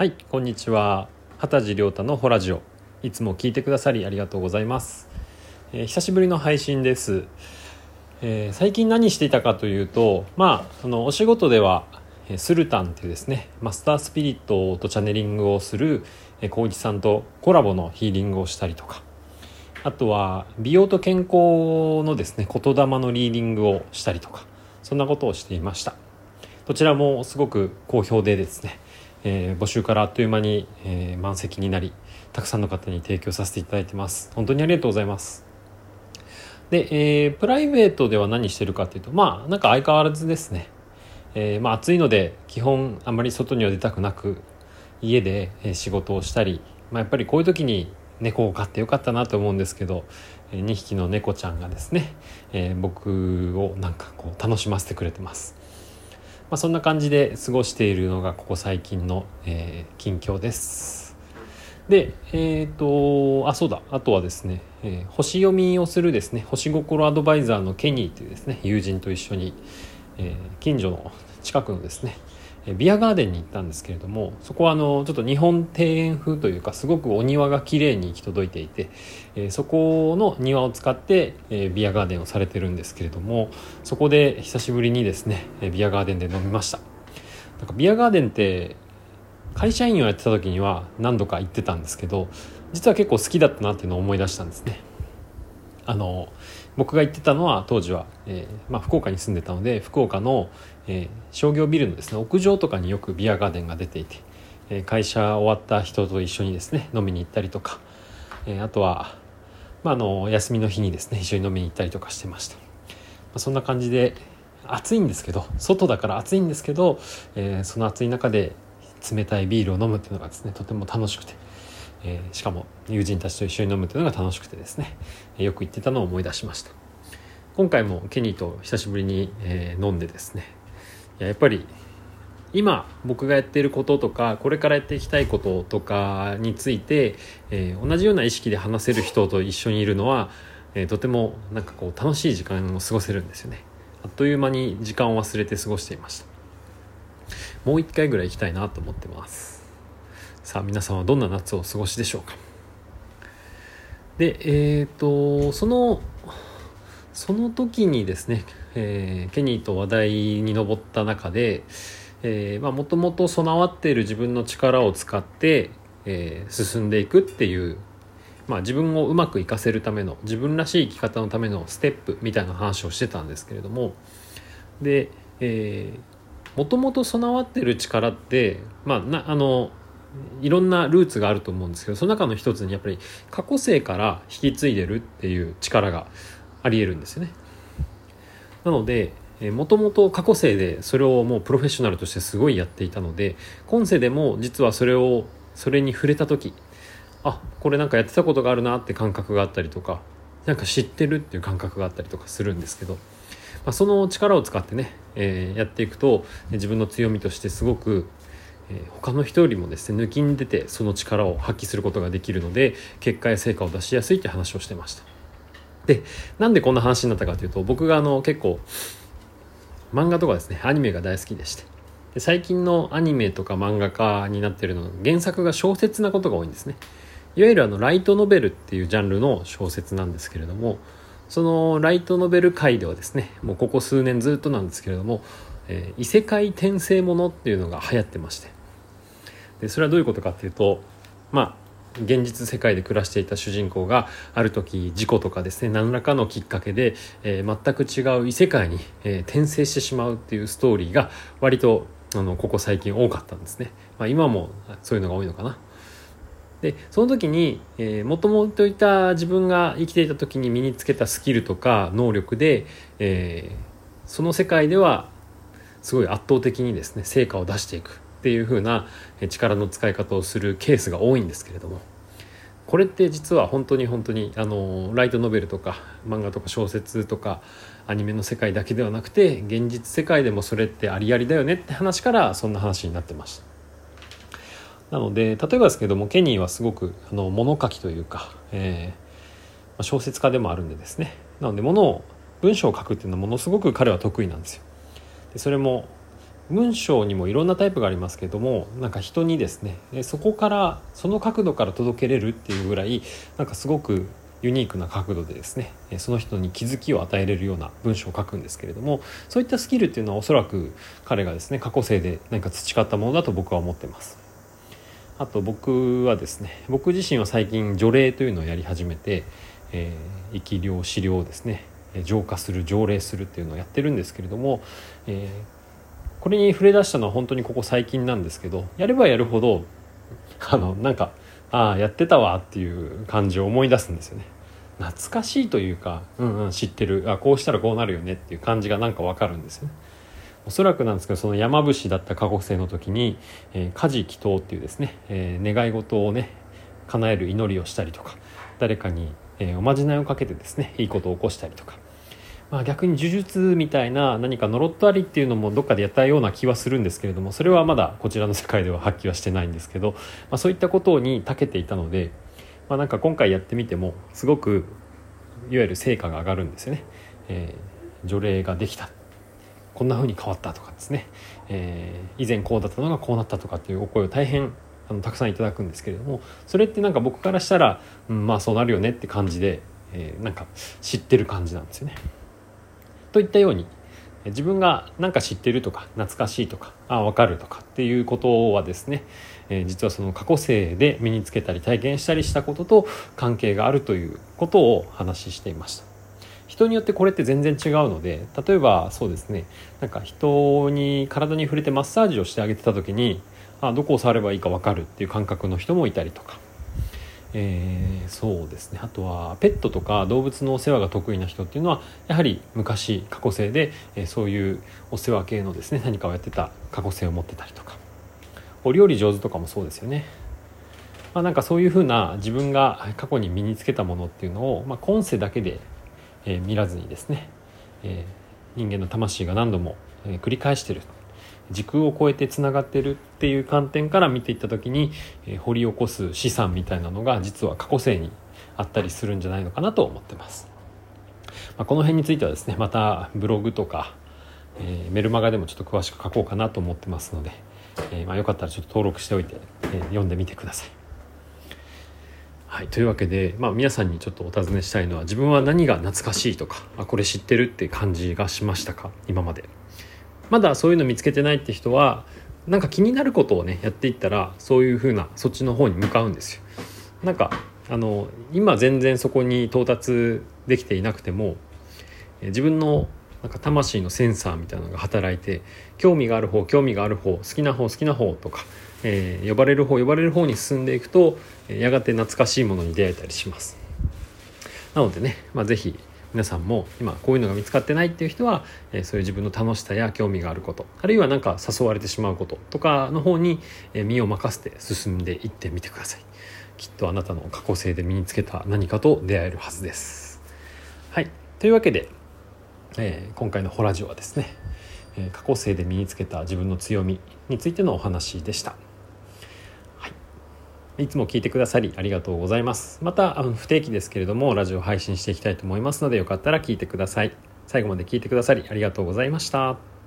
はいこんにちは。畑地亮太のホラジオ。いつも聞いてくださりありがとうございます、えー、久しぶりの配信です、えー、最近何していたかというとまあそのお仕事ではスルタンっていうですねマスタースピリットとチャネリングをする浩一さんとコラボのヒーリングをしたりとか。あとは美容と健康のですね言霊のリーディングをしたりとか。そんなことをしていました。どちらもすごく好評でですね、えー、募集からあっという間に、えー、満席になりたくさんの方に提供させていただいてます。本当にありがとうございます。で、えー、プライベートでは何してるかっていうとまあなんか相変わらずですね、えー、まあ暑いので基本あまり外には出たくなく家で仕事をしたり、まあ、やっぱりこういう時に猫を飼ってよかったなと思うんですけど2匹の猫ちゃんがですね、えー、僕をなんかこう楽しませてくれてます、まあ、そんな感じで過ごしているのがここ最近の、えー、近況です。でえっ、ー、とあそうだ。あとはですね、えー、星読みをするですね。星心アドバイザーのケニーというですね友人と一緒に、え近所の近くのですねビアガーデンに行ったんですけれどもそこはあのちょっと日本庭園風というかすごくお庭が綺麗に行き届いていて、えそこの庭を使って、えビアガーデンをされてるんですけれどもそこで久しぶりにですねビアガーデンで飲みました。なんかビアガーデンって会社員をやってた時には何度か行ってたんですけど実は結構好きだったなっていうのを思い出したんですね。あの僕が行ってたのは当時は、えーまあ、福岡に住んでたので福岡の、えー、商業ビルのですね屋上とかによくビアガーデンが出ていて、えー、会社終わった人と一緒にですね飲みに行ったりとか、えー、あとは、まあ、あの休みの日にですね一緒に飲みに行ったりとかしてました、まあ、そんな感じで暑いんですけど外だから暑いんですけど、えー、その暑い中で冷たいビールを飲むっていうのがですねとても楽しくてえー、しかも友人たちと一緒に飲むというのが楽しくてですね、えよく行ってたのを思い出しました。今回もケニーと久しぶりに、えー、飲んでですねいややっぱり今僕がやっていることとかこれからやっていきたいこととかについて、えー、同じような意識で話せる人と一緒にいるのは、え、とてもなんかこう楽しい時間を過ごせるんですよね。あっという間に時間を忘れて過ごしていました。もう一回ぐらい行きたいなと思ってます。さあ皆さんはどんな夏をお過ごしでしょうか？でえっ、ー、とそのその時にですね、えー、ケニーと話題に上った中でもともと備わっている自分の力を使って、えー、進んでいくっていう、まあ、自分をうまくいかせるための自分らしい生き方のためのステップみたいな話をしてたんですけれどもで、もともと備わってる力ってまあなあのいろんなルーツがあると思うんですけどその中の一つにやっぱり過去世から引き継いでるっていう力がありえるんですよね。なのでもともと過去世でそれをもうプロフェッショナルとしてすごいやっていたので今世でも実はそれをそれに触れた時あこれなんかやってたことがあるなって感覚があったりとかなんか知ってるっていう感覚があったりとかするんですけど、まあ、その力を使ってね、えー、やっていくと自分の強みとしてすごくえ他の人よりもですね抜きん出てその力を発揮することができるので結果や成果を出しやすいって話をしてました。でなんでこんな話になったかというと僕があの結構漫画とかですねアニメが大好きでして。で最近のアニメとか漫画家になってるの原作が小説なことが多いんですね。いわゆるあのライトノベルっていうジャンルの小説なんですけれどもそのライトノベル界ではですねもうここ数年ずっとなんですけれども、えー、異世界転生ものっていうのが流行ってまして。でそれはどういうことかっていうとまあ現実世界で暮らしていた主人公がある時事故とかですね何らかのきっかけで、えー、全く違う異世界に、えー、転生してしまうっていうストーリーが割とあのここ最近多かったんですね、まあ、今もそういうのが多いのかな。でその時にもともといた自分が生きていた時に身につけたスキルとか能力で、えー、その世界ではすごい圧倒的にですね成果を出していく。っていう風な力の使い方をするケースが多いんですけれどもこれって実は本当に本当にあのライトノベルとか漫画とか小説とかアニメの世界だけではなくて現実世界でもそれってありありだよねって話からそんな話になってました。なので例えばですけどもケニーはすごくあの物書きというか、えー、小説家でもあるんでですね。なので物を文章を書くっていうのはものすごく彼は得意なんですよ。でそれも文章にもいろんなタイプがありますけどもなんか人にですねそこからその角度から届けれるっていうぐらいなんかすごくユニークな角度でですねその人に気づきを与えれるような文章を書くんですけれどもそういったスキルっていうのはおそらく彼がですね過去生で何か培ったものだと僕は思ってます。あと僕はですね僕自身は最近除霊というのをやり始めて、えー、生き量資料をですね浄化する条例するっていうのをやってるんですけれども、えー、これに触れ出したのは本当にここ最近なんですけどやればやるほどあのなんかああやってたわっていう感じを思い出すんですよね。懐かしいというかうんうん知ってる。あこうしたらこうなるよねっていう感じがなんかわかるんですよね。おそらくなんですけどその山伏だった過去生の時に、えー、家事祈祷っていうですね、えー、願い事をね叶える祈りをしたりとか誰かに、えー、おまじないをかけてですねいいことを起こしたりとかまあ、逆に呪術みたいな何か呪っとありっていうのもどっかでやったような気はするんですけれどもそれはまだこちらの世界では発揮はしてないんですけど、まあ、そういったことに長けていたので、まあ、なんか今回やってみてもすごくいわゆる成果が上がるんですよね。えー、除霊ができたこんな風に変わったとかですね、えー、以前こうだったのがこうなったとかっていうお声を大変あのたくさんいただくんですけれどもそれってなんか僕からしたら、うん、まあそうなるよねって感じで、えー、なんか知ってる感じなんですよね。といったように自分が何か知ってるとか懐かしいとかあ分かるとかっていうことはですね、えー、実はその過去生で身につけたり体験したりしたことと関係があるということを話していました。人によってこれって全然違うので例えばそうですねなんか人に体に触れてマッサージをしてあげてた時にあどこを触ればいいか分かるっていう感覚の人もいたりとかえー、そうですね。あとはペットとか動物のお世話が得意な人っていうのはやはり昔過去生で、えー、そういうお世話系のですね何かをやってた過去生を持ってたりとか。お料理上手とかもそうですよね。まあ、なんかそういうふうな自分が過去に身につけたものっていうのを、まあ、今世だけで、えー、見らずにですね、え、人間の魂が何度も、え、繰り返してる。時空を超えてつながってるっていう観点から見ていった時に、えー、掘り起こす資産みたいなのが実は過去世にあったりするんじゃないのかなと思ってます。まあ、この辺についてはですねまたブログとか、えー、メルマガでもちょっと詳しく書こうかなと思ってますので、えー、まあ、よかったらちょっと登録しておいて、え読んでみてください。はい、というわけで、まあ、皆さんにちょっとお尋ねしたいのは自分は何が懐かしいとかあこれ知ってるって感じがしましたか？今まで。まだそういうの見つけてないって人はなんか気になることをねやっていったらそういう風なそっちの方に向かうんですよ。なんかあの今全然そこに到達できていなくても自分のなんか魂のセンサーみたいなのが働いて興味がある方興味がある方好きな方好きな方とか、えー、呼ばれる方呼ばれる方に進んでいくとやがて懐かしいものに出会えたりします。なのでね、まあ、是非皆さんも今こういうのが見つかってないっていう人は、えそういう自分の楽しさや興味があることあるいは何か誘われてしまうこととかの方に、え身を任せて進んでいってみてください。きっとあなたの過去性で身につけた何かと出会えるはずです。はい。というわけで、えー、今回のホラジオはですね、え過去性で身につけた自分の強みについてのお話でした。いつも聞いてくださりありがとうございます。また、あの不定期ですけれども、ラジオ配信していきたいと思いますので、よかったら聞いてください。最後まで聞いてくださりありがとうございました。